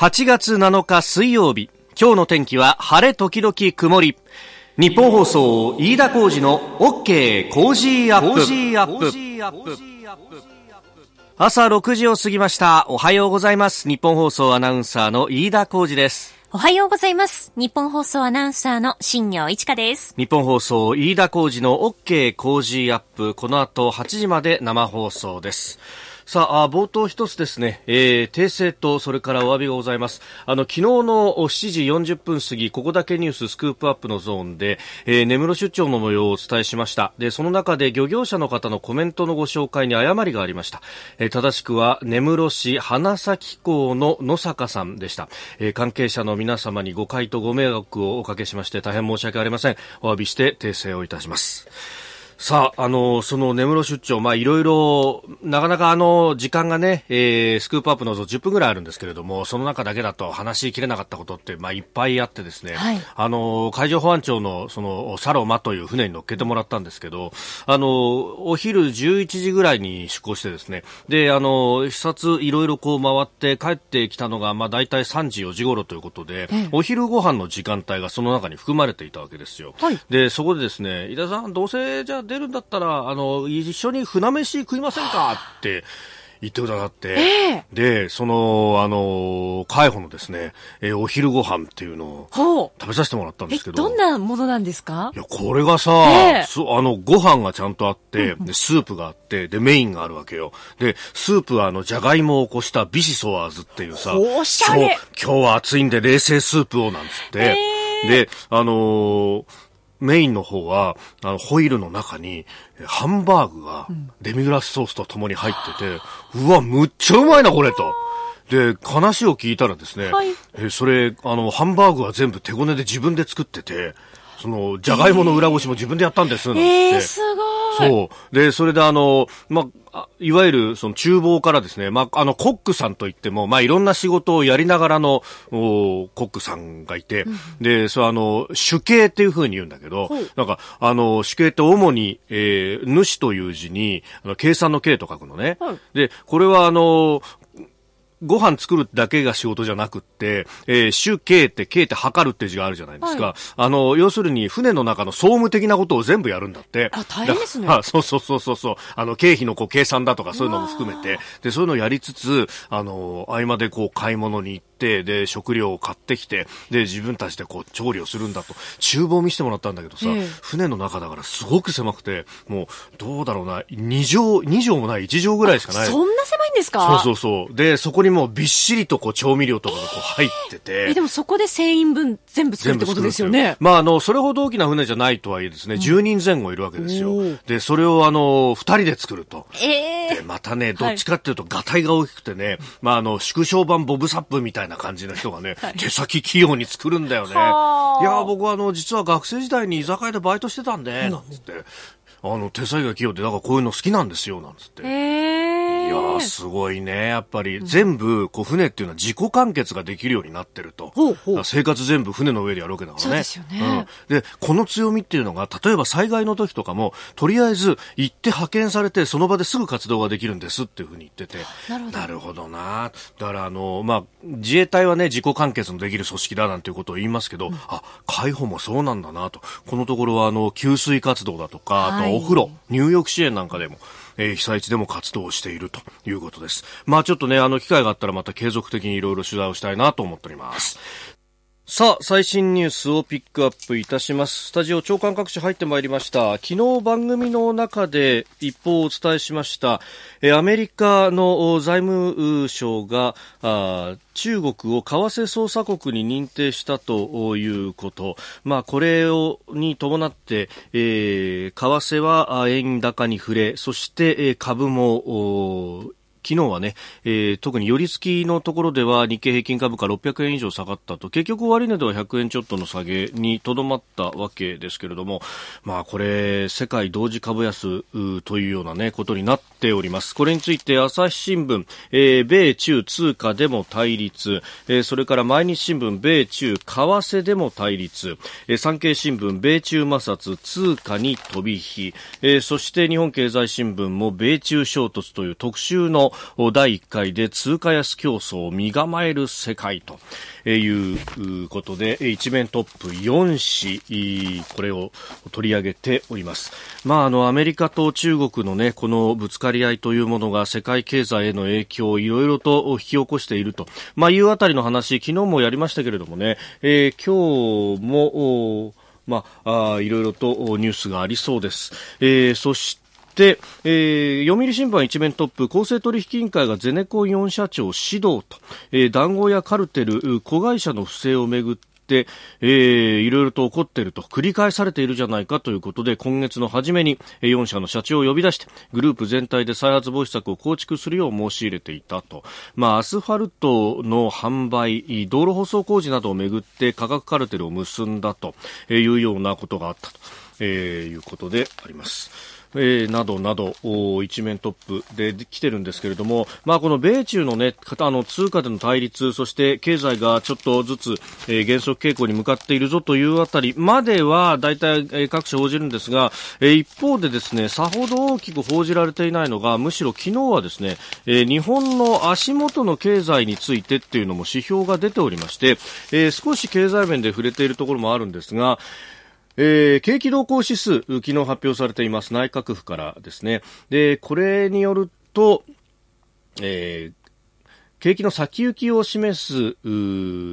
8月7日水曜日。今日の天気は晴れ時々曇り。日本放送飯田浩二の OK コージーアップ。朝6時を過ぎました。おはようございます。ニッポン放送アナウンサーの飯田浩司です。おはようございます。ニッポン放送アナウンサーの新行市佳です。日本放送飯田浩二の OK コージーアップ。この後8時まで生放送ですさあ、冒頭一つですね、えー、訂正と、それからお詫びがございます。あの、昨日の7時40分過ぎ、ここだけニューススクープアップのゾーンで、えー、根室出張の模様をお伝えしました。で、その中で漁業者の方のコメントのご紹介に誤りがありました。えー、正しくは、根室市花咲港の野坂さんでした。えー、関係者の皆様に誤解とご迷惑をおかけしまして、大変申し訳ありません。お詫びして訂正をいたします。さあ、あの、その根室出張、まあ、いろいろ、なかなかあの、時間がね、えー、スクープアップのぞ10分ぐらいあるんですけれども、その中だけだと話しきれなかったことって、まあ、いっぱいあってですね、はい、あの、海上保安庁の、その、サロマという船に乗っけてもらったんですけど、あの、お昼11時ぐらいに出港してですね、で、あの、視察いろいろこう回って帰ってきたのが、まあ、大体3時、4時頃ということで、うん、お昼ご飯の時間帯がその中に含まれていたわけですよ。はい、で、そこでですね、井田さん、どうせじゃ出るんだったら、あの、一緒に船飯食いませんかって、言ってくださって、えー、で、その、あの、海保のですね、えー、お昼ご飯っていうのを食べさせてもらったんですけど。どんなものなんですか？いや、これがさ、えー、あの、ご飯がちゃんとあって、で、スープがあって、で、メインがあるわけよ。で、スープはあの、じゃがいもをこしたビシソワーズっていうさ、おしゃれ。今日は暑いんで冷製スープをなんつって、えー、で、あのーメインの方は、あの、ホイールの中に、ハンバーグがデミグラスソースと共に入ってて、うん、うわ、むっちゃうまいな、これと。で、話を聞いたらですね、はい、えそれ、あの、ハンバーグは全部手ごねで自分で作ってて、その、じゃがいもの裏ごしも自分でやったんです、なんて。えー、すごい。そう。で、それであの、まあ、いわゆる、その厨房からですね、まあ、あの、コックさんといっても、まあ、いろんな仕事をやりながらの、おコックさんがいて、うん、で、そう、あの、主刑っていうふうに言うんだけど、なんか、あの、主刑って主に、えー、主という字に、あの、計算の計と書くのね。で、これはあの、ご飯作るだけが仕事じゃなくって、えー、主計って、計って測るって字があるじゃないですか。はい、あの、要するに船の中の総務的なことを全部やるんだって。あ、大変ですね。そうそうそうそうそう。あの、経費のこう計算だとかそういうのも含めて、で、そういうのをやりつつ、あの、合間でこう買い物に行って、で、食料を買ってきて、で、自分たちでこう調理をするんだと。厨房見せてもらったんだけどさ、えー、船の中だからすごく狭くて、もう、どうだろうな、2畳、2畳もない、1畳ぐらいしかない。そんな狭いんですか？そうそうそう。で、そこにもびっしりとこう調味料とかがこう入ってて。え、でもそこで船員分全部作るってことですよね。まあ、あの、それほど大きな船じゃないとはいえですね、うん、10人前後いるわけですよ。で、それをあの、2人で作ると。ええー、で、またね、どっちかっていうと、がたいが大きくてね、まあ、あの、縮小版ボブサップみたいな感じの人がね、はい、手先器用に作るんだよね。いや、僕はあの、実は学生時代に居酒屋でバイトしてたんで、なんつって。あの、手作業が器用で、だからこういうの好きなんですよ、なんつって。えー、いやー、すごいね。やっぱり、うん、全部、こう、船っていうのは自己完結ができるようになってると。ほうほう生活全部船の上でやるわけだからね。そうですよね。うん。で、この強みっていうのが、例えば災害の時とかも、とりあえず、行って派遣されて、その場ですぐ活動ができるんですっていうふうに言ってて。なるほど。なるほどな。だから、あの、まあ、自衛隊はね、自己完結のできる組織だなんていうことを言いますけど、うん、あ、海保もそうなんだなと。このところは、あの、給水活動だとか、あとお風呂、入浴支援なんかでも、えー、被災地でも活動しているということです。まあちょっとね、あの機会があったらまた継続的にいろいろ取材をしたいなと思っております。さあ、最新ニュースをピックアップいたします。スタジオ長官各紙入ってまいりました。昨日番組の中で一報をお伝えしました、えアメリカの財務省が中国を為替操作国に認定したということ。まあ、これをに伴って、えー、為替は円高に触れ、そして株も昨日はね、えー、特に寄り付きのところでは日経平均株価600円以上下がったと、結局終値では100円ちょっとの下げにとどまったわけですけれども、まあこれ、世界同時株安というようなね、ことになっております。これについて朝日新聞、えー、米中通貨でも対立、えー、それから毎日新聞、米中為替でも対立、えー、産経新聞、米中摩擦、通貨に飛び火、えー、そして日本経済新聞も米中衝突という特集の第1回で通貨安競争を身構える世界ということで、一面トップ4紙、これを取り上げております。まあ、あの、アメリカと中国のね、このぶつかり合いというものが世界経済への影響をいろいろと引き起こしていると、まあ、いうあたりの話、昨日もやりましたけれどもね、えー、今日も、ま、あいろいろとニュースがありそうです。えー、そして、でえー、読売新聞一面トップ公正取引委員会がゼネコン4社長指導と、えー、談合やカルテル子会社の不正をめぐって、えー、いろいろと起こっていると繰り返されているじゃないかということで今月の初めに4社の社長を呼び出してグループ全体で再発防止策を構築するよう申し入れていたと、まあ、アスファルトの販売道路舗装工事などをめぐって価格カルテルを結んだというようなことがあったと、えー、いうことであります。えー、などなど一面トップで来てるんですけれども、まあ、この米中の,、ね、あの通貨での対立そして経済がちょっとずつ、えー、減速傾向に向かっているぞというあたりまでは大体、えー、各社報じるんですが、えー、一方でですねさほど大きく報じられていないのがむしろ昨日はですね、えー、日本の足元の経済についてっていうのも指標が出ておりまして、えー、少し経済面で触れているところもあるんですが、えー、景気動向指数、昨日発表されています。内閣府からですね。で、これによると、えー、景気の先行きを示す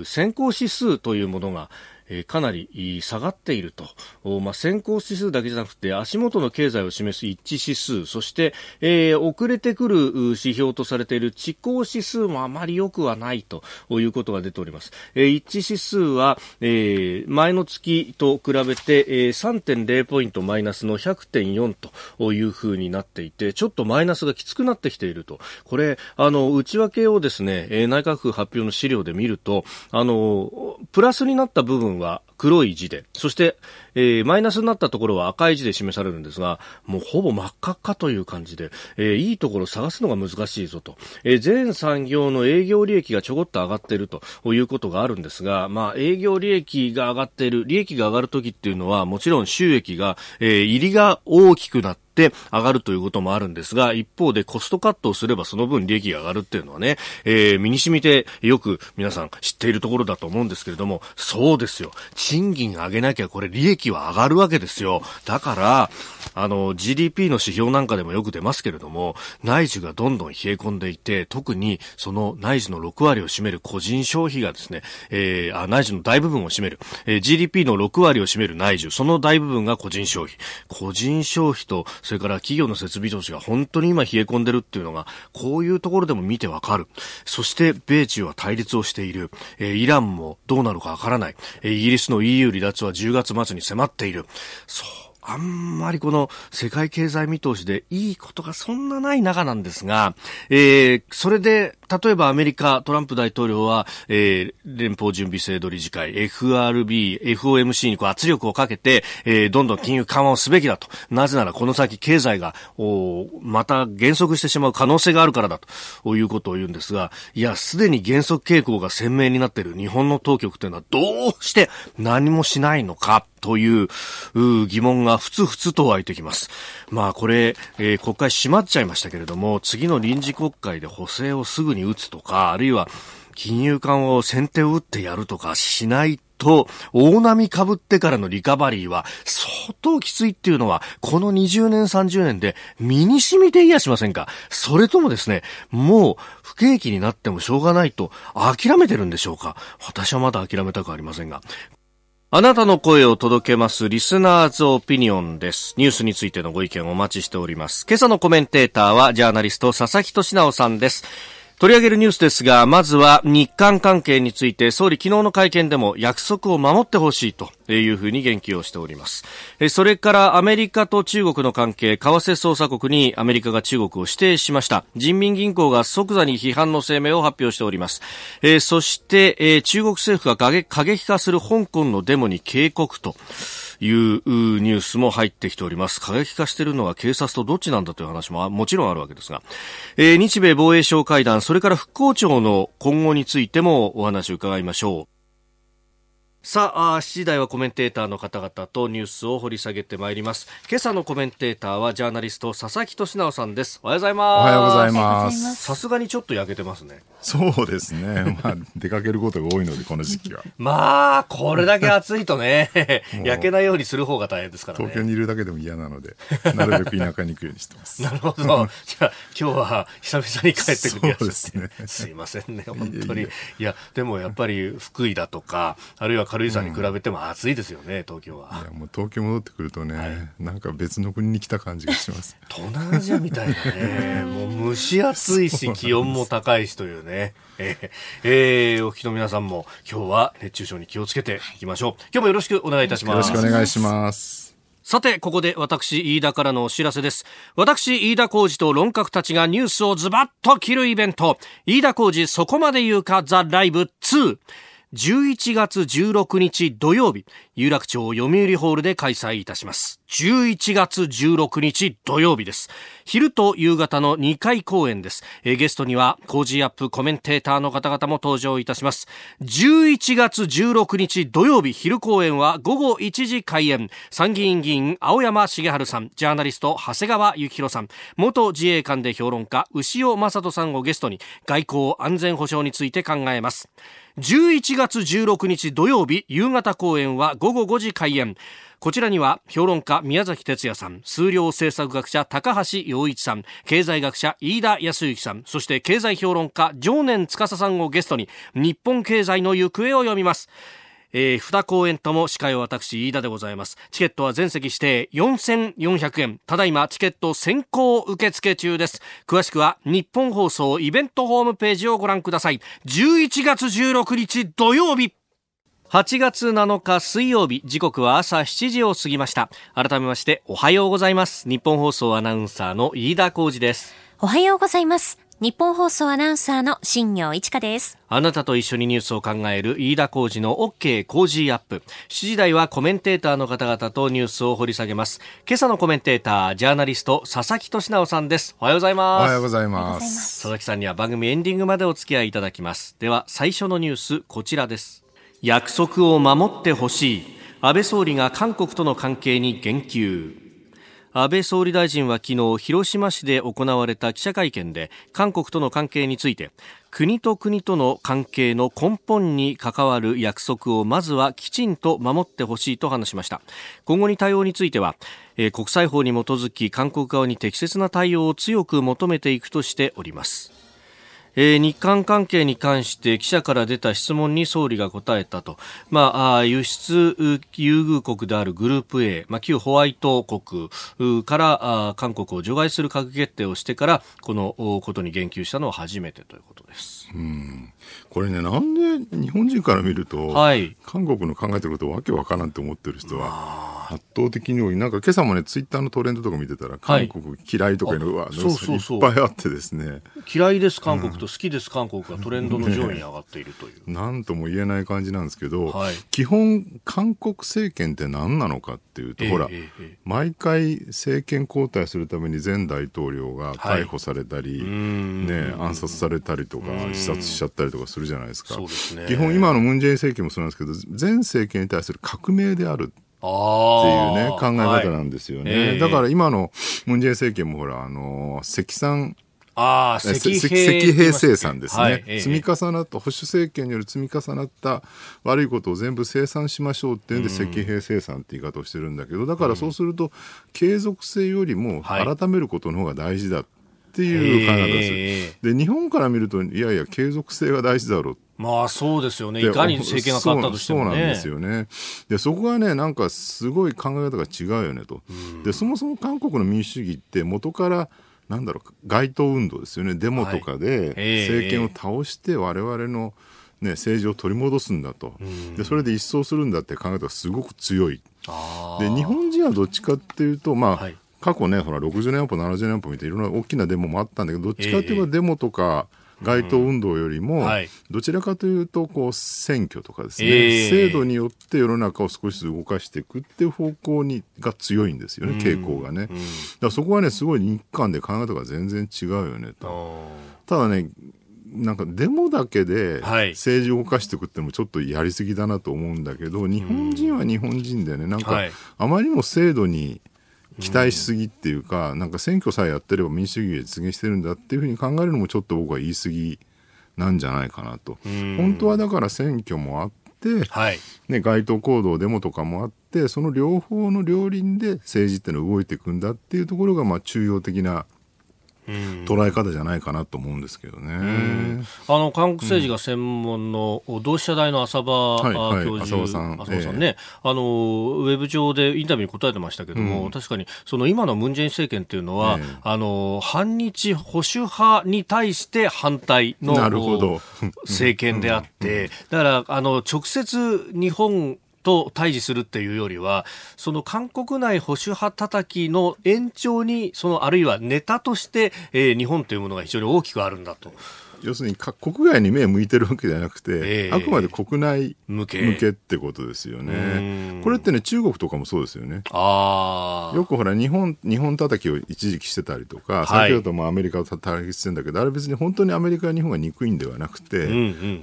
先行指数というものが、え、かなり下がっていると、まあ、先行指数だけじゃなくて足元の経済を示す一致指数そして、えー、遅れてくる指標とされている地高指数もあまり良くはないということが出ております、えー、一致指数は、えー、前の月と比べて、えー、3.0ポイントマイナスの100.4というふうになっていてちょっとマイナスがきつくなってきていると。これあの内訳をですね、えー、内閣府発表の資料で見るとあのプラスになった部分は黒い字で、そして、えー、マイナスになったところは赤い字で示されるんですが、もうほぼ真っ赤っかという感じで、えー、いいところを探すのが難しいぞと、えー、全産業の営業利益がちょこっと上がっているということがあるんですが、まあ、営業利益が上がっている、利益が上がるときっていうのは、もちろん収益が、えー、入りが大きくなって、って上がるということもあるんですが、一方でコストカットをすればその分利益が上がるっていうのはね、えー、身に染みてよく皆さん知っているところだと思うんですけれども、そうですよ。賃金上げなきゃこれ利益は上がるわけですよ。だから、あの、GDP の指標なんかでもよく出ますけれども、内需がどんどん冷え込んでいて、特にその内需の6割を占める個人消費がですね、えー、あ内需の大部分を占める、えー、GDP の6割を占める内需、その大部分が個人消費。個人消費とそれから企業の設備投資が本当に今冷え込んでるっていうのが、こういうところでも見てわかる。そして、米中は対立をしている。えー、イランもどうなるかわからない。えー、イギリスの EU 離脱は10月末に迫っている。そう。あんまりこの世界経済見通しでいいことがそんなない中なんですが、えー、それで例えばアメリカ、トランプ大統領は、えー、連邦準備制度理事会、FRB、FOMC にこう圧力をかけて、えー、どんどん金融緩和をすべきだと。なぜならこの先経済が、おまた減速してしまう可能性があるからだということを言うんですが、いや、すでに減速傾向が鮮明になっている日本の当局というのはどうして何もしないのかという疑問がふつふつと湧いてきます。まあこれ、えー、国会閉まっちゃいましたけれども、次の臨時国会で補正をすぐに打つとか、あるいは金融緩和を先手を打ってやるとかしないと、大波被ってからのリカバリーは相当きついっていうのは、この20年30年で身に染みていやしませんかそれともですね、もう不景気になってもしょうがないと諦めてるんでしょうか私はまだ諦めたくありませんが。あなたの声を届けますリスナーズオピニオンです。ニュースについてのご意見をお待ちしております。今朝のコメンテーターはジャーナリスト佐々木俊直さんです。取り上げるニュースですが、まずは日韓関係について、総理昨日の会見でも約束を守ってほしいというふうに言及をしております。それからアメリカと中国の関係、為替操作国にアメリカが中国を指定しました。人民銀行が即座に批判の声明を発表しております。そして、中国政府が過激化する香港のデモに警告と。いうニュースも入ってきております。過激化しているのは警察とどっちなんだという話ももちろんあるわけですが、えー、日米防衛省会談、それから復興庁の今後についてもお話を伺いましょう。さああ7時台はコメンテーターの方々とニュースを掘り下げてまいります今朝のコメンテーターはジャーナリスト佐々木俊直さんですおはようございますおはようございますさすがにちょっと焼けてますねそうですね。まあ、出かけることが多いので、この時期は。まあこれだけ暑いとね 焼けないようにする方が大変ですからね東京にいるだけでも嫌なので、なるべく田舎に行くようにしてます。なるほど。じゃあ、今日は久々に帰ってくるやつですねすいませんね、本当に。いいえいえや、でもやっぱり福井だとか、あるいは軽井沢に比べても暑いですよね、東京いは。や、もう東京戻ってくるとね、なんか別の国に来た感じがします。東南アジアみたいなね、もう蒸し暑いし、気温も高いしというね。えーえーお聞きの皆さんも今日は熱中症に気をつけていきましょう。今日もよろしくお願いいたしよろます。しくお願いします。さて、ここで私、飯田からのお知らせです。私、飯田浩二と論客たちがニュースをズバッと切るイベント、飯田浩二そこまで言うかザ・ライブ2。11月16日土曜日、有楽町読売ホールで開催いたします。11月16日土曜日です。昼と夕方の2回公演です。えーゲストには、 Cozy Up コメンテーターの方々も登場いたします。11月16日土曜日昼公演は午後1時開演。参議院議員青山繁晴さん、ジャーナリスト長谷川幸洋さん、元自衛官で評論家潮匡人さんをゲストに外交安全保障について考えます。11月16日土曜日夕方公演は午後5時開演。こちらには評論家宮崎哲也さん、数量政策学者高橋洋一さん、経済学者飯田康之さん、そして経済評論家常年司さんをゲストに日本経済の行方を読みます。えー、二公演とも司会は私、飯田でございます。チケットは全席指定4400円。ただいまチケット先行受付中です。詳しくは日本放送イベントホームページをご覧ください。11月16日土曜日。8月7日水曜日、時刻は朝7時を過ぎました。改めましておはようございます。日本放送アナウンサーの飯田浩二です。おはようございます。日本放送アナウンサーの新業一華です。あなたと一緒にニュースを考える飯田浩二の OK 工事アップ。7時台はコメンテーターの方々とニュースを掘り下げます。今朝のコメンテーター、ジャーナリスト、佐々木俊直さんです。おはようございおます。おはようまございますす。佐々木さんには番組エンディングまでお付き合いいただきます。では、最初のニュース、こちらです。約束を守ってほしい。安倍総理が韓国との関係に言及。安倍総理大臣は昨日広島市で行われた記者会見で韓国との関係について国と国との関係の根本に関わる約束をまずはきちんと守ってほしいと話しました今後に対応については、えー国際法に基づき韓国側に適切な対応を強く求めていくとしておりますえー日韓関係に関して記者から出た質問に総理が答えたと、まあ、輸出優遇国であるグループ A、まあ、旧ホワイト国から韓国を除外する閣議決定をしてからこのことに言及したのは初めてということです。これね、なんで日本人から見ると、はい。韓国の考えてることわけわからんって思ってる人は圧倒的に多い。なんか今朝もね、ツイッターのトレンドとか見てたら、はい。韓国嫌いとかいうのが、あそうそうそう。いっぱいあってですね、嫌いです韓国と。好きです韓国がトレンドの上位に上がっているという。なんとも言えない感じなんですけど、はい。基本、韓国政権って何なのかっていうと、ええほら、ええええ。毎回政権交代するために前大統領が逮捕されたり、ん。ね、暗殺されたりとか、自殺しちゃったりとかするじゃないですか。すね。基本、今のムン・ジェイン政権もそうなんですけど、前政権に対する革命であるっていうあね、考え方はいなんですよね。ええ。だから今のムン・ジェイン政権もほら、あの、積算ああ、え石石兵生産ですね、はい。ええ。積み重なった保守政権による積み重なった悪いことを全部生産しましょうっていうんで、石兵生産って言い方をしてるんだけどだからそうすると継続性よりもはい。改めることの方が大事だっていう考え方です、えで日本から見るといやいや継続性が大事だろうまあそうですよね。でいかに政権が変わったとしてもね。そうなんですよね。で、そこがね、なんかすごい考え方が違うよねと。で、そもそも韓国の民主主義って元から、なんだろう、街頭運動ですよね。デモとかでええ政権を倒して我々の、ね、政治を取り戻すんだと。で、それで一掃するんだって考え方がすごく強い。あで、日本人はどっちかっていうと、まあ、はい過去ね、ほら、60年安保、70年安保みたいろんな大きなデモもあったんだけど、どっちかといええ。ばデモとか、街頭運動よりも、はい。どちらかというと、こう、選挙とかですね、ええ。制度によって世の中を少しずつ動かしていくっていう方向にが強いんですよね、傾向がね。だからそこはね、すごい日韓で考え方が全然違うよねと。あただね、なんかデモだけではい。政治を動かしていくってのもちょっとやりすぎだなと思うんだけど、日本人は日本人でね、なんかはい。あまりにも制度に期待しすぎっていうか、なんか選挙さえやってれば民主主義が実現してるんだっていうふうに考えるのもちょっと僕は言い過ぎなんじゃないかなと。本当はだから選挙もあって、はい。ね、街頭行動デモとかもあってその両方の両輪で政治ってのは動いていくんだっていうところがまあ中庸的な捉え方じゃないかなと思うんですけどね。あの韓国政治が専門の同志社大の浅場、はいはい。教授、浅場さん。浅場さんね、あのウェブ上でインタビューに答えてましたけども、確かにその今のムン・ジェイン政権っていうのは、ええ。あの反日保守派に対して反対の政権であって、だからあの直接日本と対峙するっていうよりは、その韓国内保守派叩きの延長に、そのあるいはネタとして、えー日本というものが非常に大きくあるんだと。要するにか国外に目を向いてるわけじゃなくて、ええあくまで国内向け向けってことですようねん。これってね中国とかもそうですよね。ああ。よくほら日本日本叩きを一時期してたりとか、はい先ほどもアメリカを叩きしてんだけどあれ別に本当にアメリカや日本が憎いんではなくて、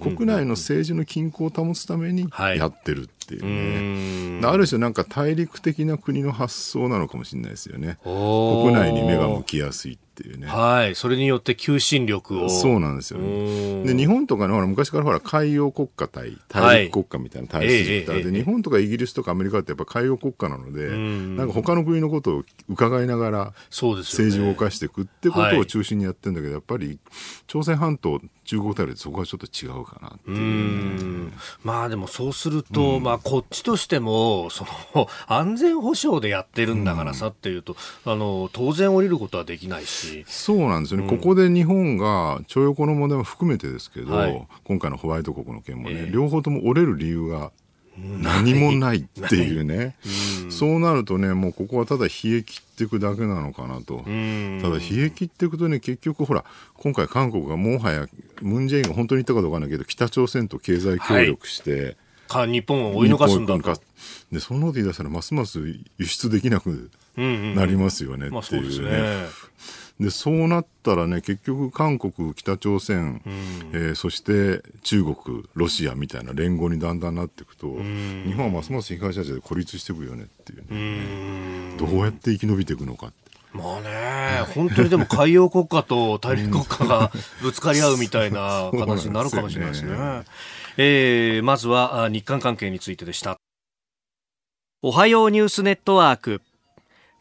国内の政治の均衡を保つためにはいやってるっていううね。んある種なんか大陸的な国の発想なのかもしれないですよね。国内に目が向きやすいっていうね。はい。それによって求心力を。そうなんですようね。んで日本とかねほら昔からほら海洋国家対大陸国家みたいな体質ええええええで日本とかイギリスとかアメリカってやっぱ海洋国家なのでんなんか他の国のことを伺いながら。政治を動かしていくってこはいとを中心にやってるんだけど、やっぱり朝鮮半島中国大陸そこはちょっと違うかなっていうまあでもそうすると、まあこっちとしても、その安全保障でやってるんだからさっていうと、あの、当然降りることはできないし。そうなんですよね、ここで日本が徴用工の問題も含めてですけど、はい。今回のホワイト国の件もね、ええ。両方とも折れる理由が何もないっていうね、そうなるとね、もうここはただ冷え切っていくだけなのかなと。うん。ただ冷え切っていくとね結局ほら今回韓国がもはやムン・ジェインが本当に言ったかどうかわかんないけど北朝鮮と経済協力して、か日本を追い抜かすんだと。でそんなこと言い出したらますます輸出できなくなりますよねまあっていうね。。でそうなったらね結局韓国北朝鮮、えーそして中国ロシアみたいな連合にだんだんなっていくと、日本はますます東アジアで孤立していくよねっていうね、うんどうやって生き延びていくのかって。まあね、本当にでも海洋国家と大陸国家がぶつかり合うみたいな形になるかもしれないですね。そうなんえーまずはあ日韓関係についてでした。おはようニュースネットワーク。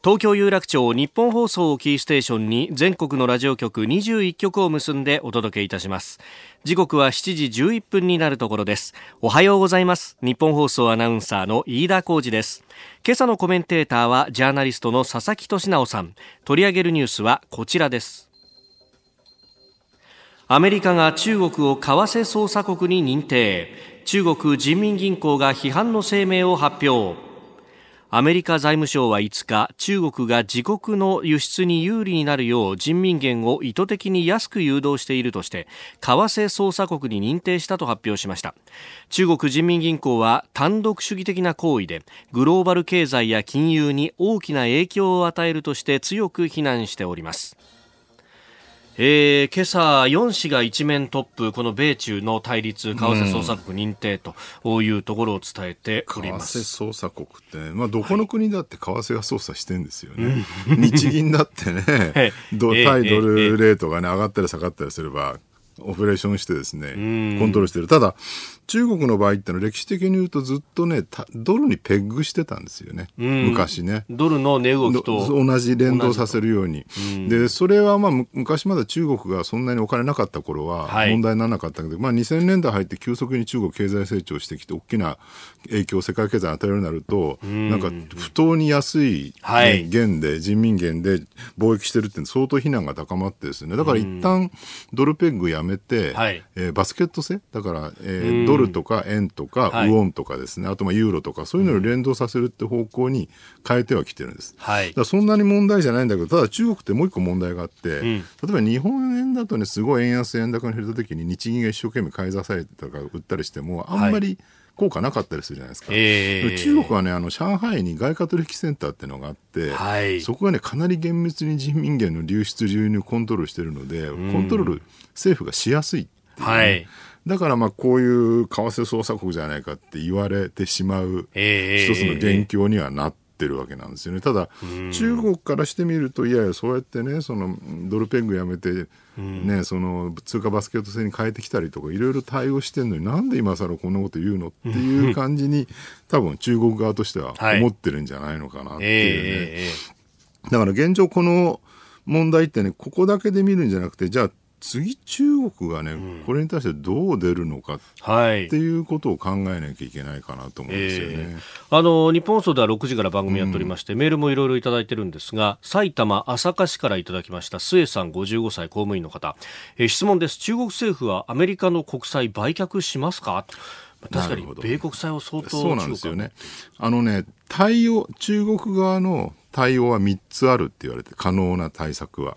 東京有楽町日本放送をキーステーションに全国のラジオ局21局を結んでお届けいたします。時刻は7時11分になるところです。おはようございます。日本放送アナウンサーの飯田浩二です。今朝のコメンテーターはジャーナリストの佐々木俊直さん。取り上げるニュースはこちらです。アメリカが中国を為替捜査国に認定。中国人民銀行が批判の声明を発表。アメリカ財務省は5日、中国が自国の輸出に有利になるよう人民元を意図的に安く誘導しているとして、為替操作国に認定したと発表しました。中国人民銀行は単独主義的な行為で、グローバル経済や金融に大きな影響を与えるとして強く非難しております。えー、今朝4氏が一面トップこの米中の対立為替操作国認定というところを伝えてお為替ります。操作国って、まあ、どこの国だって為替が操作してんですよね。日銀だってねえ、ドえ対ドえルレートがね、上がったり下がったりすれば、オペレーションしてですね、ん。コントロールしてる。ただ、中国の場合ってのは歴史的に言うとずっとね、たドルにペッグしてたんですよね。ん。昔ね。ドルの値動きとど同じ連動させるように、でそれはまあむ昔まだ中国がそんなにお金なかった頃ははい。問題にならなかったけど、まあ、2000年代入って急速に中国経済成長してきて大きな影響を世界経済に与えるようになると、なんか不当に安い、ねはい。元で人民元で貿易してるって相当非難が高まってですね。だから一旦ドルペッグやめて、はい。えーバスケット制だから、えードルとか円とかはい。ウォンとかですね、あとまあユーロとかそういうのを連動させるって方向に変えてはきてるんです。はい。だそんなに問題じゃないんだけどただ中国ってもう一個問題があって、ん。例えば日本円だとねすごい円安円高に減った時に日銀が一生懸命買い出されたり売ったりしてもあんまり効果なかったりするじゃないですか。えー中国はねあの上海に外貨取引センターっていうのがあって、はい。そこがねかなり厳密に人民元の流出流入コントロールしてるので、コントロール政府がしやすい。っていうね、はい。だからまあこういう為替操作国じゃないかって言われてしまうええ。一つの元凶にはなってるわけなんですよね。ただ中国からしてみるといやいやそうやってねそのドルペグやめて、ね、その通貨バスケット制に変えてきたりとかいろいろ対応してんのになんで今更こんなこと言うのっていう感じに多分中国側としてははい。思ってるんじゃないのかなっていうね。ええ。だから現状この問題ってねここだけで見るんじゃなくてじゃあ次中国がね、これに対してどう出るのかはい。っていうことを考えなきゃいけないかなと思うんですよね。えーあの日本放送では6時から番組やっておりまして、メールもいろいろいただいてるんですが埼玉朝霞市からいただきました末さん55歳公務員の方、えー質問です。中国政府はアメリカの国債売却しますか？確かに米国債を相当そうなんですよ中ね。あのね、対応、中国側の対応は3つあるって言われて、可能な対策は。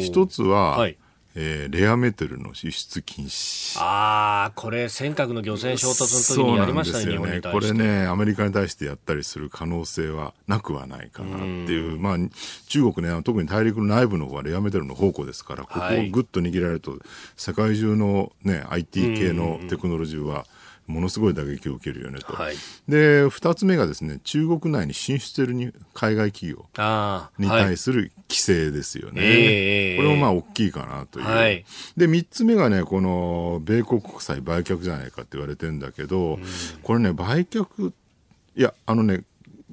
一つは、はいえーレアメタルの輸出禁止。ああこれ尖閣の漁船衝突の時にやりましたねよね。日本に対して。これね、アメリカに対してやったりする可能性はなくはないかなっていう、まあ、中国ね、特に大陸の内部の方はレアメタルの宝庫ですから、ここはい。をぐっと握られると、世界中のね、IT 系のテクノロジーは、ものすごい打撃を受けるよねと。はい。で、二つ目がですね、中国内に進出しているに海外企業にはい対する規制ですよね。ええこれもまあ大きいかなという。はい。で、三つ目がね、この米国国債売却じゃないかって言われてんだけど、これね、売却、いや、あのね、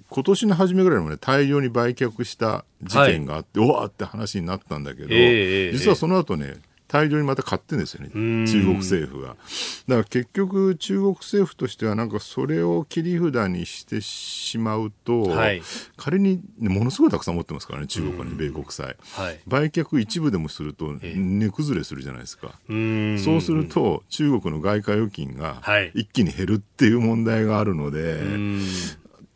今年の初めぐらいにもね、大量に売却した事件があって、おわーって話になったんだけど、ええ。実はその後ね、大量にまた買ってんですよね、ん。中国政府が。だから結局、中国政府としては、なんかそれを切り札にしてしまうと、はい。仮に、ねものすごいたくさん持ってますからね、中国はね、米国債。はい。売却一部でもするとええ。値崩れするじゃないですか。そうすると中国の外貨預金がはい。一気に減るっていう問題があるので、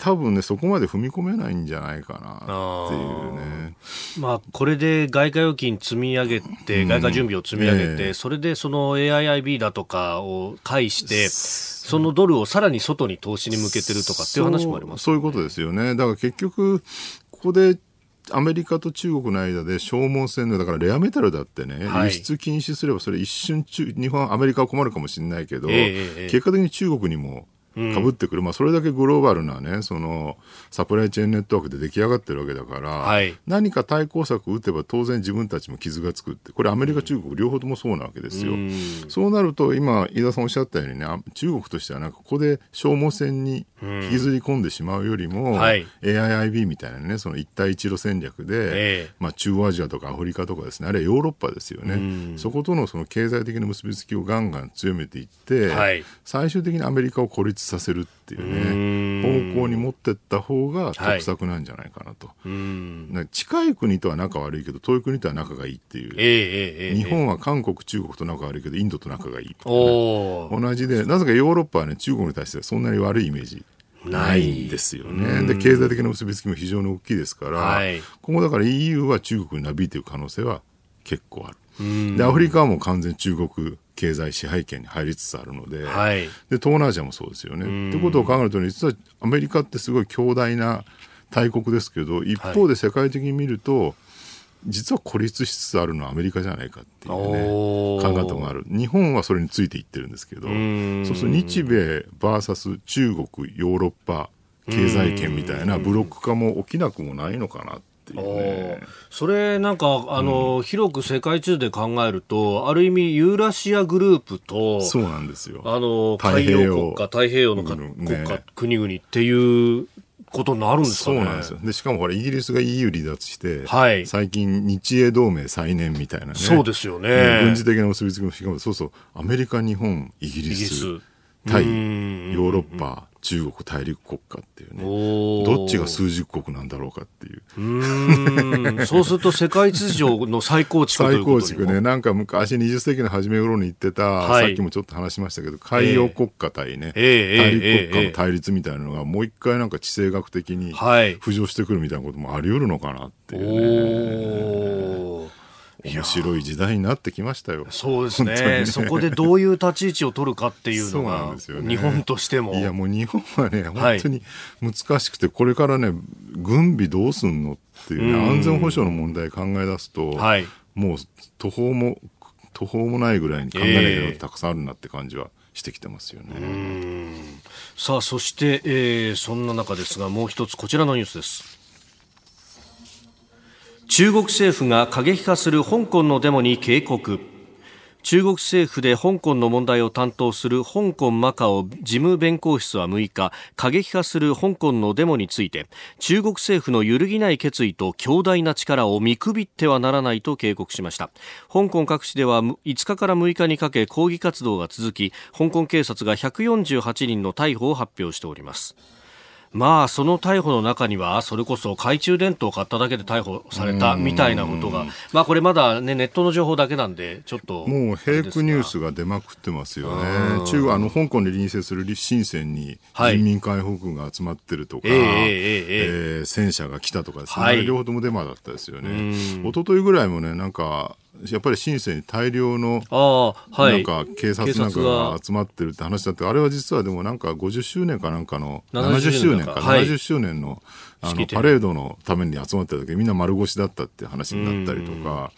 多分ねそこまで踏み込めないんじゃないかなっていうね。まあ、これで外貨預金積み上げて、外貨準備を積み上げて、ええそれでその AIIB だとかを介して、そのドルをさらに外に投資に向けてるとかっていう話もあります。そうそういうことですよね。だから結局ここでアメリカと中国の間で消耗戦のだからレアメタルだってね、はい輸出禁止すればそれ一瞬中日本アメリカは困るかもしれないけど、ええええ結果的に中国にもかぶってくる、まあそれだけグローバルなねそのサプライチェーンネットワークで出来上がってるわけだから、はい。何か対抗策を打てば当然自分たちも傷がつくって。これアメリカ中国両方ともそうなわけですよ。うん。そうなると今飯田さんおっしゃったようにねあ中国としてはなんかここで消耗戦に引きずり込んでしまうよりも、はい。AIIB みたいなねその一帯一路戦略で、ええ。まあ、中央アジアとかアフリカとかですねあるいはヨーロッパですよね、そことのその経済的な結びつきをガンガン強めていって、はい。最終的にアメリカを孤立させるっていうね方向に持ってった方が得策なんじゃないかなと。うん。なんか近い国とは仲悪いけど遠い国とは仲がいいっていう、ええええええ。日本は韓国中国と仲悪いけどインドと仲がいいみたいなおー。同じでなぜかヨーロッパはね中国に対してはそんなに悪いイメージないんですよね。で経済的な結びつきも非常に大きいですから、はい。今後だから EU は中国になびいていく可能性は結構ある。うん。でアフリカはもう完全に中国経済支配権に入りつつあるので,、はい。で東南アジアもそうですよね。ってことを考えるとね実はアメリカってすごい強大な大国ですけど一方で世界的に見ると、実は孤立しつつあるのはアメリカじゃないかっていうね考え方もある。日本はそれについていってるんですけどん。そうすると日米 VS 中国ヨーロッパ経済圏みたいなブロック化も起きなくもないのかなっていうね。それなんかあの、広く世界地図で考えるとある意味ユーラシアグループとそうなんですよ。あの太海平洋。洋国家太平洋のかうん国ね。家国々っていうことになるんですかね。そうなんですよ。で、しかもほら、イギリスが EU 離脱して、はい。最近日英同盟再燃みたいなね。そうですよね。ね軍事的な結びつきもしかも、そうそう、アメリカ、日本、イギリス、イギリス。対ヨうん。ーロッパ、中国大陸国家っていうね。どっちが数十国なんだろうかっていう。そうすると世界秩序の再構築再構築ね、なんか昔20世紀の初め頃に言ってた、はい。さっきもちょっと話しましたけど、海洋国家対ね、ええ。大陸国ええ家の対立みたいなのが、もう一回なんか地政学的にはい。浮上してくるみたいなこともあり得るのかなっていうね。面白い時代になってきましたよ。そうですね。ね。そこでどういう立ち位置を取るかっていうのが日本としても。いやもう日本はね、はい。本当に難しくて、これからね、軍備どうすんのっていうね、うん。安全保障の問題考え出すと、はい。もう途方も途方もないぐらいに考えなきゃいけたくさんあるなって感じはしてきてますよね。さあそして、えー、そんな中ですがもう一つこちらのニュースです。中国政府が過激化する香港のデモに警告。中国政府で香港の問題を担当する香港マカオ事務弁公室は6日過激化する香港のデモについて中国政府の揺るぎない決意と強大な力を見くびってはならないと警告しました。香港各地では5日から6日にかけ抗議活動が続き香港警察が148人の逮捕を発表しております。まあ、その逮捕の中には、それこそ懐中電灯を買っただけで逮捕されたみたいなことが、まあ、これまだ、ね、ネットの情報だけなんで、ちょっと。もう、フェイクニュースが出まくってますよね。中国、あの、香港に隣接する深センに人民解放軍が集まってるとか、はい、えー、えー、戦車が来たとかですね、はい、両方ともデマだったですよね。一昨日ぐらいもね、なんか、やっぱり深センに大量のなんか警察なんかが集まってるって話だってあれは実はでもなんか50周年かなんかの70周年か70周年のあのパレードのために集まった時みんな丸腰だったって話になったりとか。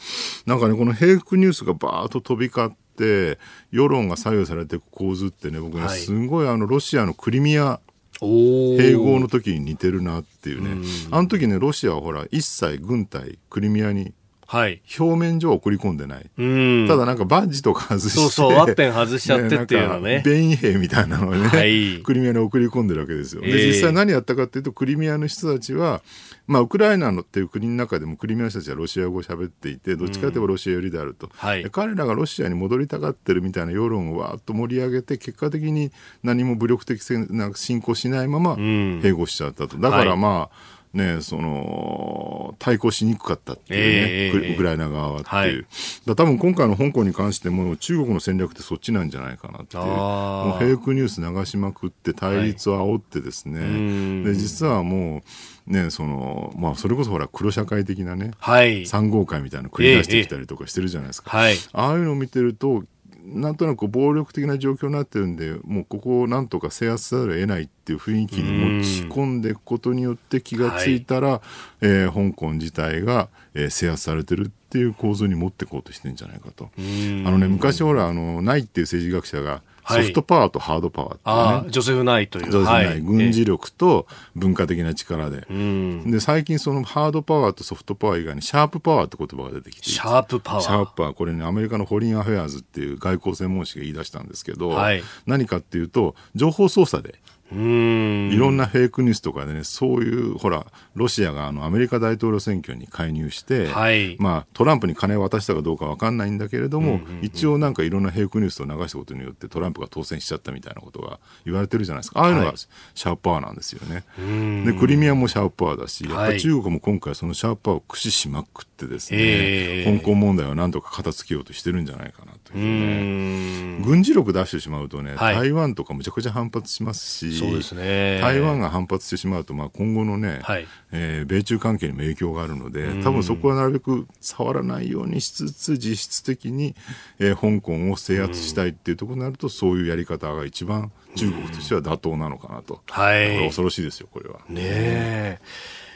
なんかねこのフェイクニュースがバーッと飛び交って世論が左右されていく構図ってね僕ねすごいあのロシアのクリミア併合の時に似てるなっていうね。あの時ねロシアはほら一切軍隊クリミアにはい、表面上送り込んでない。ただなんかバッジとか外して。そうそう、ワッペン外しちゃってっていうのね。便兵みたいなのをね、はい、クリミアに送り込んでるわけですよ。で、実際何やったかっていうと、クリミアの人たちは、まあ、ウクライナのっていう国の中でもクリミアの人たちはロシア語を喋っていて、どっちかというとロシア寄りであると、はい、彼らがロシアに戻りたがってるみたいな世論をわーっと盛り上げて、結果的に何も武力的な侵攻しないまま併合しちゃったと。だからまあ、はいね、その、対抗しにくかったっていうね、えー、ウクライナ側はっていう。はい、だ多分今回の香港に関しても中国の戦略ってそっちなんじゃないかなっていう。もうフェイクニュース流しまくって対立を煽ってですね、はい、で、実はもう、ね、その、まあ、それこそほら、黒社会的なね、はい、3号会みたいなの繰り出してきたりとかしてるじゃないですか。えーえーはい、ああいうのを見てると、なんとなく暴力的な状況になってるんでもうここをなんとか制圧せざるを得ないっていう雰囲気に持ち込んでいくことによって気がついたら、はい、えー、香港自体が、えー、制圧されてるっていう構図に持っていこうとしてるんじゃないかと。あのね昔ほらあのないっていう政治学者がソフトパワーとハードパワーってね、ジョセフ・ナイという。ジョセフ・ナイ、はい、軍事力と文化的な力で、えー、で、最近そのハードパワーとソフトパワー以外にシャープパワーって言葉が出てきて。シャープパワー。シャープパワー。これね、アメリカのフォーリン・アフェアーズっていう外交専門誌が言い出したんですけど、はい、何かっていうと、情報操作で、うん。いろんなフェイクニュースとかでね、そういう、ほら、ロシアがあのアメリカ大統領選挙に介入して、はい、まあ、トランプに金を渡したかどうか分かんないんだけれども、うんうんうん、一応なんかいろんなフェイクニュースを流したことによって、トランプが当選しちゃったみたいなことが言われてるじゃないですか。ああいうのがシャープパワーなんですよね。はい、で、クリミアもシャープパワーだし、やっぱ中国も今回そのシャープパワーを駆使しまくってですね、香港問題をなんとか片付けようとしてるんじゃないかなというね。軍事力出してしまうとね、はい、台湾とかむちゃくちゃ反発しますし、そうですね。台湾が反発してしまうと、まあ、今後のね、はい、えー、米中関係にも影響があるので、多分そこはなるべく触らないようにしつつ、実質的に、えー、香港を制圧したいっていうところになると、そういうやり方が一番中国としては妥当なのかなと。はい。恐ろしいですよ、これは。ねえ。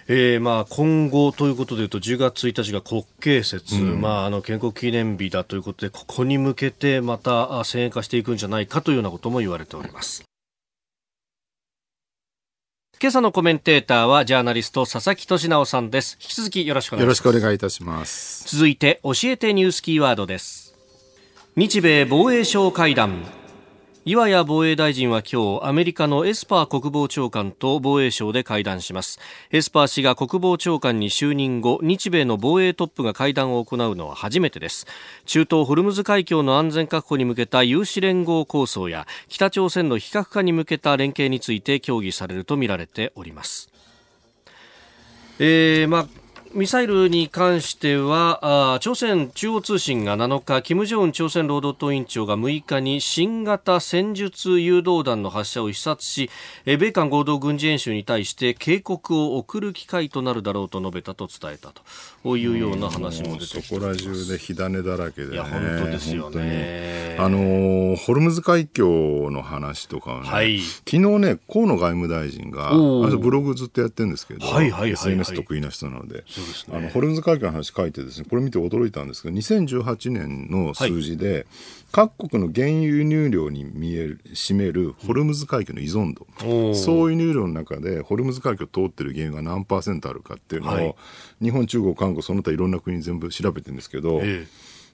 えー、まあ今後ということでいうと10月1日が国慶節、うん、まあ、あの建国記念日だということでここに向けてまた先鋭化していくんじゃないかというようなことも言われております。今朝のコメンテーターはジャーナリスト佐々木俊直さんです。引き続きよろしくお願いします。よろしくお願いいたします。続いて教えてニュースキーワードです。日米防衛相会談岩屋防衛大臣は今日アメリカのエスパー国防長官と防衛省で会談します。エスパー氏が国防長官に就任後日米の防衛トップが会談を行うのは初めてです。中東ホルムズ海峡の安全確保に向けた有志連合構想や北朝鮮の非核化に向けた連携について協議されるとみられております。えーまあミサイルに関しては朝鮮中央通信が7日金正恩朝鮮労働党委員長が6日に新型戦術誘導弾の発射を視察し米韓合同軍事演習に対して警告を送る機会となるだろうと述べたと伝えたと。いうような話も出てそこら中で火種だらけで、ね、いや本当ですよね。あのホルムズ海峡の話とかね、はい、昨日ね河野外務大臣がブログずっとやってるんですけど、はいはいはいはい、SNS 得意な人なのでですね。あのホルムズ海峡の話書いてですねこれ見て驚いたんですが2018年の数字で、各国の原油輸入量に見える占めるホルムズ海峡の依存度、総輸入量の中でホルムズ海峡を通ってる原油が何パーセントあるかっていうのを、はい。日本中国韓国その他いろんな国全部調べてるんですけど、え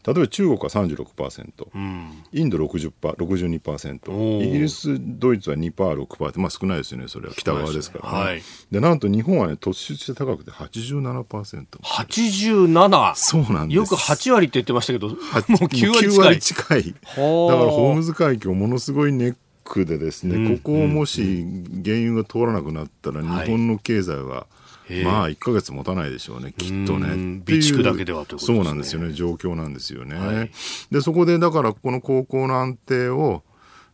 例えば中国は36%、えうん。インド60パー62%おー。イギリスドイツは2パー6パーってまあ少ないですよねそれは。北側ですからね、はい。でなんと日本はね突出して高くて87% 87! そうなんです。よく8割って言ってましたけど、もうは9割9近い。割。近いだからホームズ海峡ものすごいネックでですね、うんここをもし原油が通らなくなったらはい。日本の経済は、まあ1か月持たないでしょうね、きっとね。備蓄だけではということですねそうなんですよね、状況なんですよね。はいで、そこでだからこの高校の安定を、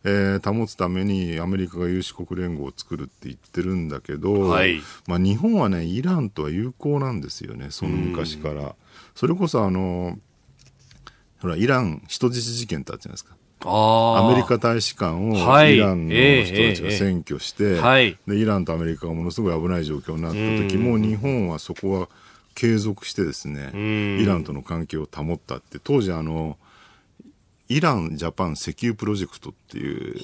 えー保つためにアメリカが有志国連合を作るって言ってるんだけど、はいまあ、日本はねイランとは友好なんですよねその昔から。それこそあのほらイラン人質事件ってあったじゃないですか。アメリカ大使館をはい。イランの人たちが占拠して、はい。でイランとアメリカがものすごい危ない状況になった時うん。も日本はそこは継続してですねん。イランとの関係を保ったって当時あのイランジャパン石油プロジェクトっていう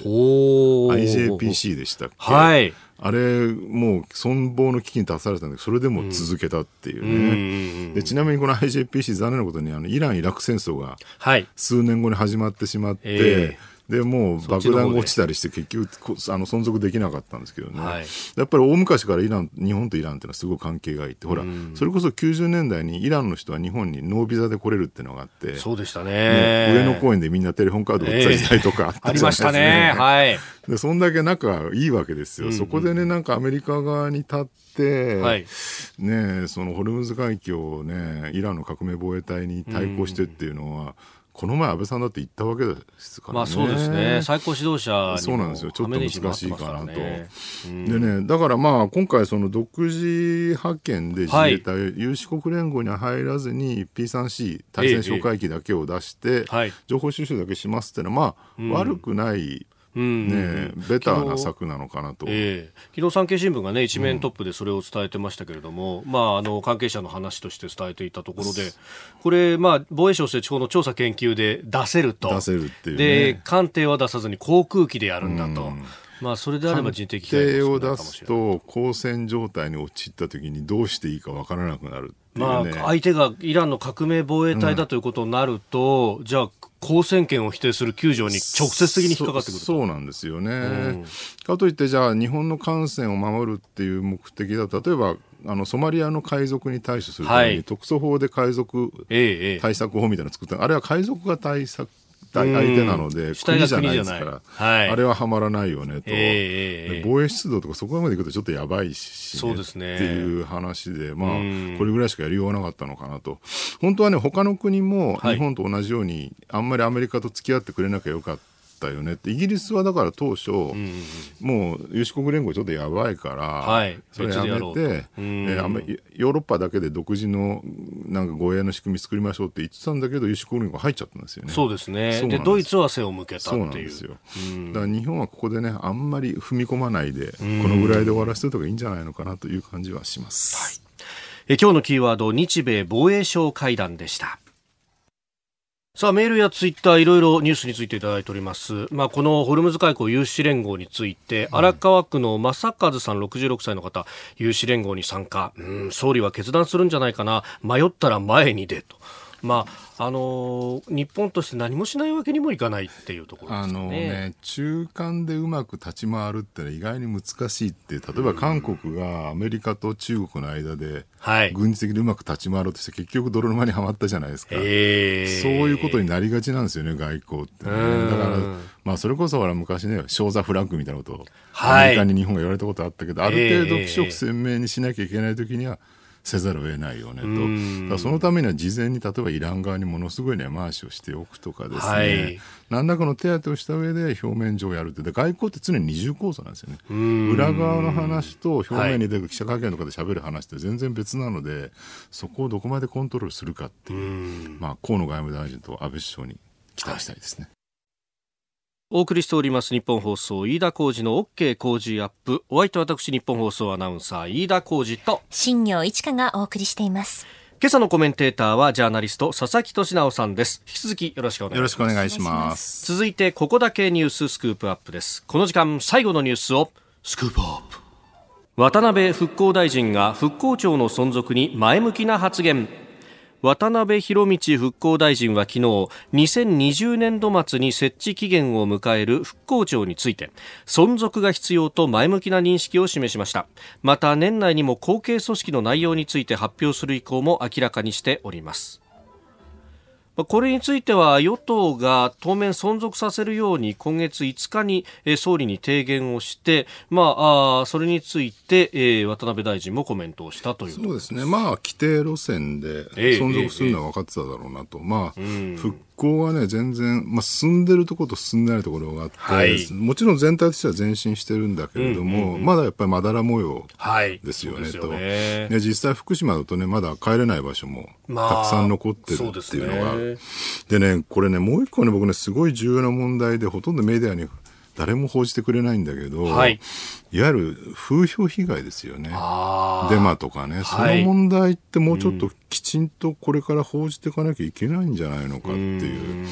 IJPC でしたっけ、はい。あれもう存亡の危機に立たされたんだけどそれでも続けたっていうね、うんでちなみにこの IJPC 残念なことにあのイラン・イラク戦争がはい。数年後に始まってしまって、えでもう爆弾が落ちたりして結局こあの存続できなかったんですけどね、はい。やっぱり大昔からイラン日本とイランっていうのはすごい関係がいいってほら、それこそ90年代にイランの人は日本にノービザで来れるっていうのがあってそうでしたね。ね。上野公園でみんなテレホンカード売った時代とかあったありましたね。はい。でそんだけ仲いいわけですよ、そこでねなんかアメリカ側に立って、はい。ねそのホルムズ海峡をねイランの革命防衛隊に対抗してっていうのは、この前安倍さんだって言ったわけですからね。まあそうですね。最高指導者そうなんですよちょっと難しいかなとねうんでね、だからまあ今回その独自派遣で自衛隊、有志国連合には入らずに P3C 対戦哨戒機だけを出して、はい。情報収集だけしますってのはまあ、悪くないうん。ね、ベターな策なのかなと。ええ。昨日産経新聞がね一面トップでそれを伝えてましたけれども、まああの関係者の話として伝えていたところでこれまあ防衛省設置法の調査研究で出せると。出せるっていうね。で艦艇は出さずに航空機でやるんだと、まあそれであれば人的を出すと交戦状態に陥った時にどうしていいかわからなくなるっていまあうね、相手がイランの革命防衛隊だということになると、じゃあ交戦権を否定する9条に直接的に引っかかってくると。そそうなんですよね、かといってじゃあ日本の艦船を守るっていう目的だと例えばあのソマリアの海賊に対処するために、はい。特措法で海賊ええええ。対策法みたいなの作ったあれは海賊が対策対相手なので国じゃない。ですから、はい。あれははまらないよねと、えええええ。えで防衛出動とかそこまで行くとちょっとやばいし、そうですね。っていう話で、まあうん、これぐらいしかやりようがなかったのかなと。本当はね、他の国もはい。日本と同じように、あんまりアメリカと付き合ってくれなきゃよかったよね。って。イギリスはだから当初、もう有志国連合ちょっとやばいから、はい。それやめて、えうん。ーあんまりヨーロッパだけで独自のなんか護衛の仕組み作りましょうって言ってたんだけど、有志国連合入っちゃったんですよね。そうですね。でドイツは背を向けたってそう。いうなんですよ。だから日本はここでね、あんまり踏み込まないで、こん。のぐらいで終わらせておいた方がいいんじゃないのかなという感じはします。え今日のキーワード日米防衛省会談でしたさあメールやツイッターいろいろニュースについていただいております、まあ、このホルムズ海溝有志連合について、荒川区の正和さん66歳の方有志連合に参加。うん総理は決断するんじゃないかな。迷ったら前に出とまああのー日本として何もしないわけにもいかないっていうところであのね。ね、中間でうまく立ち回るってのは意外に難しいって、例えば韓国がアメリカと中国の間で、はい。軍事的にうまく立ち回ろうとして、結局泥沼にはまったじゃないですか。えーそういうことになりがちなんですよね、外交ってね。うんだから、まあ、それこそほら昔ね、ショーザフラッグみたいなことを、はいアメリカに日本が言われたことあったけど、ある程度ええ気色鮮明にしなきゃいけないときには、せざるを得ないよねと。そのためには事前に例えばイラン側にものすごい根回しをしておくとかですね、はい何らかの手当てをした上で表面上やるって、で外交って常に二重構造なんですよね。ん裏側の話と表面に出る記者会見とかで喋る話って全然別なので、そこをどこまでコントロールするかっていう、まあ、河野外務大臣と安倍首相に期待したいですね。お送りしております日本放送飯田浩二の OK 工事アップ。お相手は私日本放送アナウンサー飯田浩二と。新業一華がお送りしています。今朝のコメンテーターはジャーナリスト佐々木俊直さんです。引き続きよろしくお願いします。よろしくお願いします。続いてここだけニューススクープアップです。この時間最後のニュースをスクープアップ。渡辺復興大臣が復興庁の存続に前向きな発言渡辺博道復興大臣は昨日2020年度末に設置期限を迎える復興庁について存続が必要と前向きな認識を示しました。また年内にも後継組織の内容について発表する意向も明らかにしております。これについては与党が当面存続させるように今月5日に総理に提言をして、まあ、あそれについて、えー、渡辺大臣もコメントをしたというそうですね、まあ、規定路線で存続するのは分かってただろうなと、えーえー、まあ、復興はね、全然、まあ、進んでるところと進んでないところがあって、はい、もちろん全体としては前進してるんだけれども、うんうんうん、まだやっぱりまだら模様ですよね、はい、と。ね、実際福島だとね、まだ帰れない場所もたくさん残ってるっていうのが、まあ、でね、これね、もう一個ね、僕ね、すごい重要な問題で、ほとんどメディアに誰も報じてくれないんだけど、はい、いわゆる風評被害ですよね。デマとかね、その問題ってもうちょっときちんとこれから報じていかなきゃいけないんじゃないのかっていう。う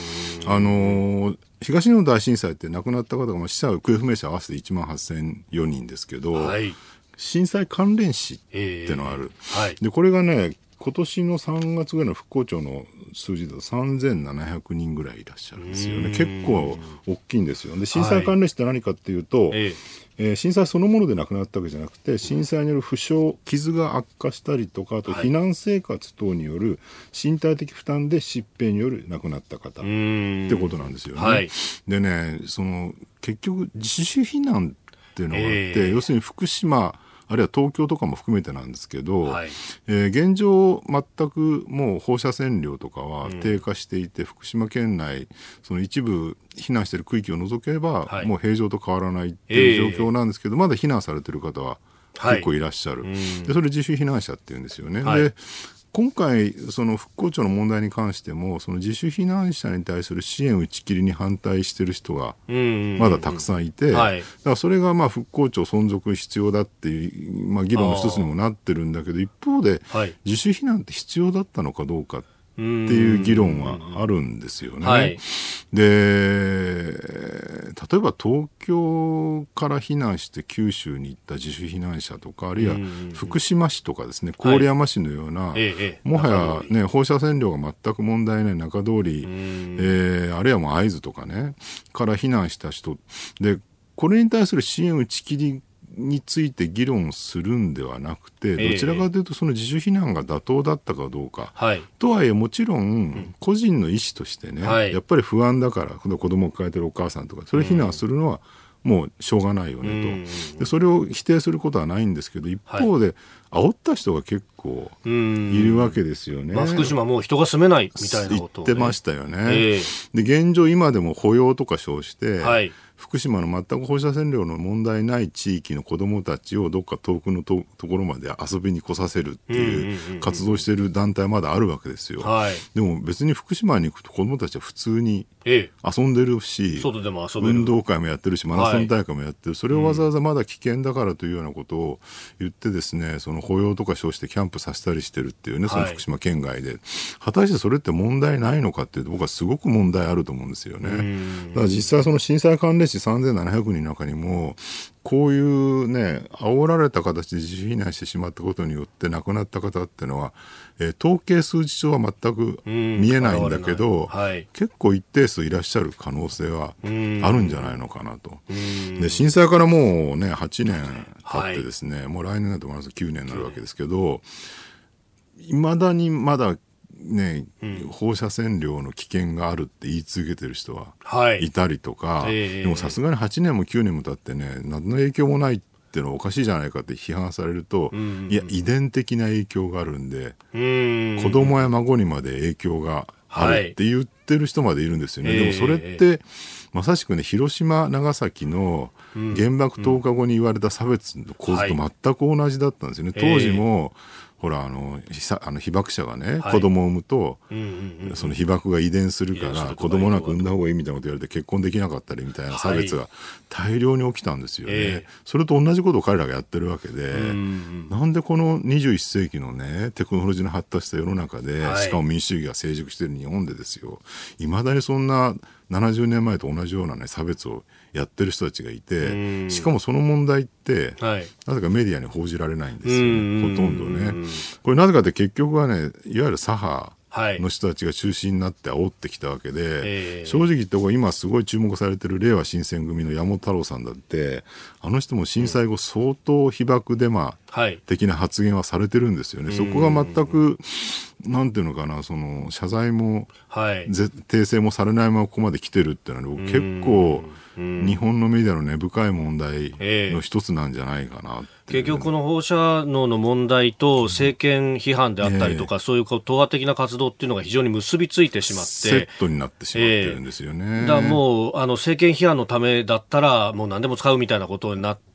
あの東日本大震災って亡くなった方が、死者、行方不明者合わせて1万8004人ですけど、はい、震災関連死ってのがある、えーはい、でこれがね今年の3月ぐらいの復興庁の数字だと3700人ぐらいいらっしゃるんですよね。結構大きいんですよ。で、震災関連死って何かっていうと、はい、えー、震災そのもので亡くなったわけじゃなくて、震災による負傷、傷が悪化したりとか、あと避難生活等による身体的負担で疾病による亡くなった方ってことなんですよね。はい、でね、その、結局自主避難っていうのがあって、えー、要するに福島、あるいは東京とかも含めてなんですけど、はい、えー、現状、全くもう放射線量とかは低下していて、うん、福島県内、その一部避難している区域を除けば、はい、もう平常と変わらないっていう状況なんですけど、えー、まだ避難されてる方は結構いらっしゃる、はい、でそれ自主避難者っていうんですよね。で今回、その復興庁の問題に関しても、その自主避難者に対する支援打ち切りに反対している人がまだたくさんいて、だからそれがまあ復興庁存続必要だっていう、まあ、議論の一つにもなってるんだけど、一方で、自主避難って必要だったのかどうかっていう議論はあるんですよね。はい、で、例えば東京から避難して九州に行った自主避難者とか、あるいは福島市とかですね、郡山市のような、はい、もはやね、放射線量が全く問題ない中通り、えー、あるいはもう会津とかね、から避難した人、で、これに対する支援打ち切りについて議論するんではなくて、どちらかというと、その自主避難が妥当だったかどうか、はい、とはいえ、もちろん、個人の意思としてね、はい、やっぱり不安だから、子供を抱えてるお母さんとか、それ避難するのは、もうしょうがないよねと。で、それを否定することはないんですけど、一方で、煽った人が結構いるわけですよね。まあ、福島もう人が住めないみたいなこと、ね、言ってましたよね。えー、で現状、今でも保養とか称して、はい福島の全く放射線量の問題ない地域の子どもたちをどっか遠くのところまで遊びに来させるっていう活動している団体まだあるわけですよ。はい、でも別に福島に行くと子どもたちは普通に遊んでるし、外でも遊運動会もやってるしマラソン大会もやってる、はい、それをわざわざまだ危険だからというようなことを言ってですねその保養とか称してキャンプさせたりしてるっていうねその福島県外で、はい、果たしてそれって問題ないのかっていうと僕はすごく問題あると思うんですよね。だから実際その震災関連死3700人の中にも、こういうね、煽られた形で自主避難してしまったことによって亡くなった方っていうのは、えー、統計数字上は全く見えないんだけど、はい、結構一定数いらっしゃる可能性はあるんじゃないのかなと。で震災からもうね、8年経ってですね、はい、もう来年だと思います。9年になるわけですけど、いまだにまだね、うん、放射線量の危険があるって言い続けてる人はい。たりとか、はい、でもさすがに8年も9年も経ってね何の影響もないっていうのはおかしいじゃないかって批判されると、うんうん、いや遺伝的な影響があるんで、うん。子供や孫にまで影響があるって言ってる人までいるんですよね。はい、でもそれって、まさしくね広島長崎の原爆投下後に言われた差別の構図と全く同じだったんですよね。当時も、ほらあの被あの被爆者がね、はい、子供を産むと、その被爆が遺伝するから子供なく産んだ方がいいみたいなこと言われて結婚できなかったりみたいな差別が大量に起きたんですよね、はいそれと同じことを彼らがやってるわけで、うんうん、なんでこの21世紀のねテクノロジーの発達した世の中で、はい、しかも民主主義が成熟している日本でですよ。いまだにそんな70年前と同じような、ね、差別をやってる人たちがいてしかもその問題って、はい、なぜかメディアに報じられないんですよ、ね、ほとんどね。これなぜかって結局はねいわゆる左派の人たちが中心になって煽ってきたわけで、はい、正直言って今すごい注目されてる令和新選組の山本太郎さんだってあの人も震災後相当被爆デマ的な発言はされてるんですよね。はい、そこが全くなんていうのかなその謝罪も、はい、訂正もされないままここまで来てるっていうのは結構日本のメディアの根深い問題の一つなんじゃないかな、結局、この放射能の問題と政権批判であったりとか、えー、そういう党派的な活動っていうのが非常に結びついてしまって、セットになってしまってるんですよね。えー、だもうあの政権批判のためだったら、もう何でも使うみたいなことになって、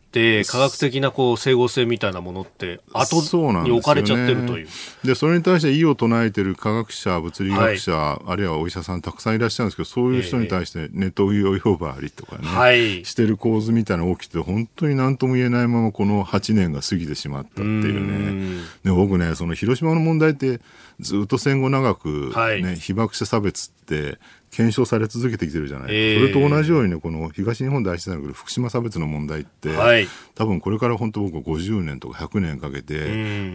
科学的なこう整合性みたいなものって後に置かれちゃってるという。で、ね、それに対して異を唱えてる科学者物理学者、はい、あるいはお医者さんたくさんいらっしゃるんですけどそういう人に対してネトウヨ呼ばわりとかね、はい、してる構図みたいなのが起きて本当に何とも言えないままこの8年が過ぎてしまったっていうね。で僕ねその広島の問題ってずっと戦後長くね、はい、被爆者差別って検証され続けてきてるじゃない、えー、それと同じようにねこの東日本大震災の福島差別の問題って、はい、多分これから本当僕は50年とか100年かけて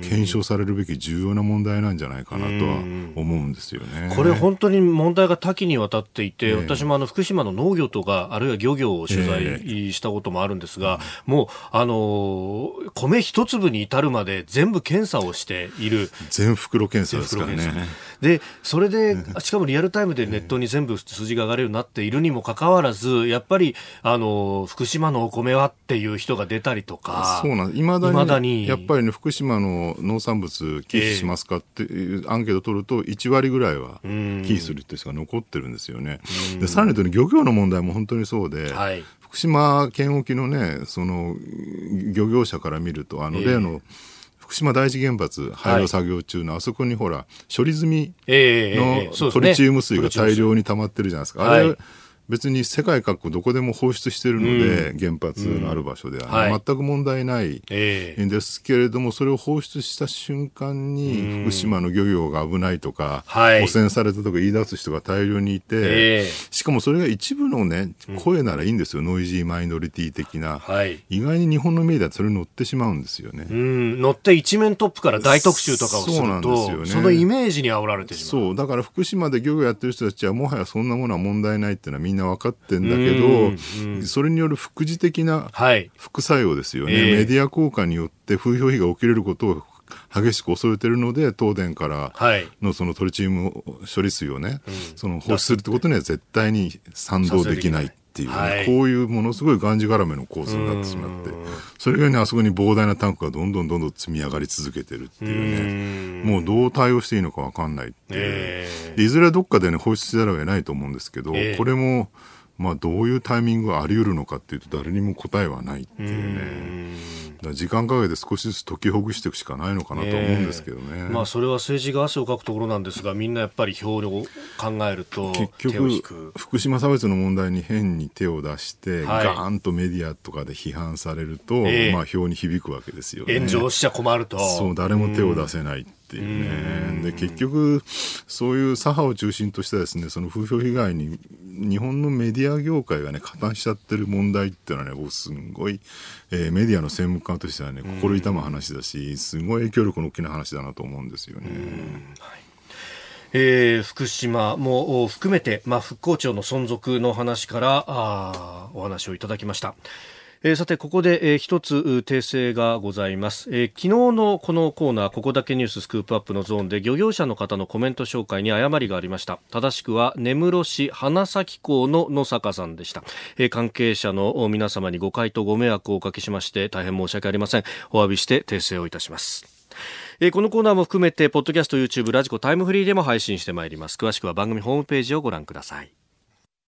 検証されるべき重要な問題なんじゃないかなとは思うんですよね。これ本当に問題が多岐にわたっていて、えー、私もあの福島の農業とかあるいは漁業を取材したこともあるんですが、えー、もうあの米一粒に至るまで全部検査をしている。全袋検査ですからね。でそれでしかもリアルタイムでネットに全部数字が上がるようになっているにもかかわらずやっぱりあの福島のお米はっていう人が出たりとかそうなんいまだにだに。やっぱりね福島の農産物寄付しますかっていうアンケート取ると1割ぐらいは寄付するっていう人が残ってるんですよね。でさらに言うと漁業の問題も本当にそうで、はい、福島県沖のねその漁業者から見るとあの例の、えー福島第一原発廃炉作業中の、あそこにほら処理済みのトリチウム水が大量に溜まってるじゃないですか、あれ別に世界各国どこでも放出してるので、うん、原発のある場所では、ね、全く問題ないんですけれども、それを放出した瞬間に、福島の漁業が危ないとか、汚染されたとか言い出す人が大量にいて、しかもそれが一部のね、声ならいいんですよ、ノイジーマイノリティ的な。意外に日本のメディアそれ乗ってしまうんですよね。乗って一面トップから大特集とかをすると、そうなんですよね、そのイメージに煽られてしまう。そう、だから福島で漁業やってる人たちは、もはやそんなものは問題ないっていうのはみんなな分かってんだけど、それによる副次的な副作用ですよね、はいえ。ー、メディア効果によって風評被害が起きれることを激しく恐れてるので東電からのそのトリチウム処理水をね、はい、その放出するってことには絶対に賛同できないっていう、ねはい、こういうものすごいがんじがらめの構図になってしまってそれがねあそこに膨大なタンクがどんどんどんどん積み上がり続けてるっていうねもうどう対応していいのか分かんないっていう、えー、いずれどっかでね放出せざるを得ないと思うんですけど、えー、これもまあ、どういうタイミングがあり得るのかっていうと誰にも答えはないっていうね。だ時間かけて少しずつ解きほぐしていくしかないのかなと思うんですけどね、えー、まあ、それは政治が汗をかくところなんですがみんなやっぱり表を考えると結局福島差別の問題に変に手を出して、はい、ガーンとメディアとかで批判されると、えー、まあ、票に響くわけですよね。炎上しちゃ困ると。そう誰も手を出せない、っていうね。で、結局、そういう左派を中心としたですね、その風評被害に、日本のメディア業界がね、加担しちゃってる問題っていうのはね、僕すんごい、えー、メディアの専門家としてはね、心痛む話だし、すごい影響力の大きな話だなと思うんですよね。はいえー、福島も含めて、まあ、復興庁の存続の話からあお話をいただきました。えー、さてここで、えー、一つ訂正がございます、えー、昨日のこのコーナーここだけニューススクープアップのゾーンで漁業者の方のコメント紹介に誤りがありました。正しくは根室市花咲港の野坂さんでした、えー、関係者の皆様に誤解とご迷惑をおかけしまして大変申し訳ありません。お詫びして訂正をいたします。えこのコーナーも含めてポッドキャスト YouTube ラジコタイムフリーでも配信してまいります。詳しくは番組ホームページをご覧ください。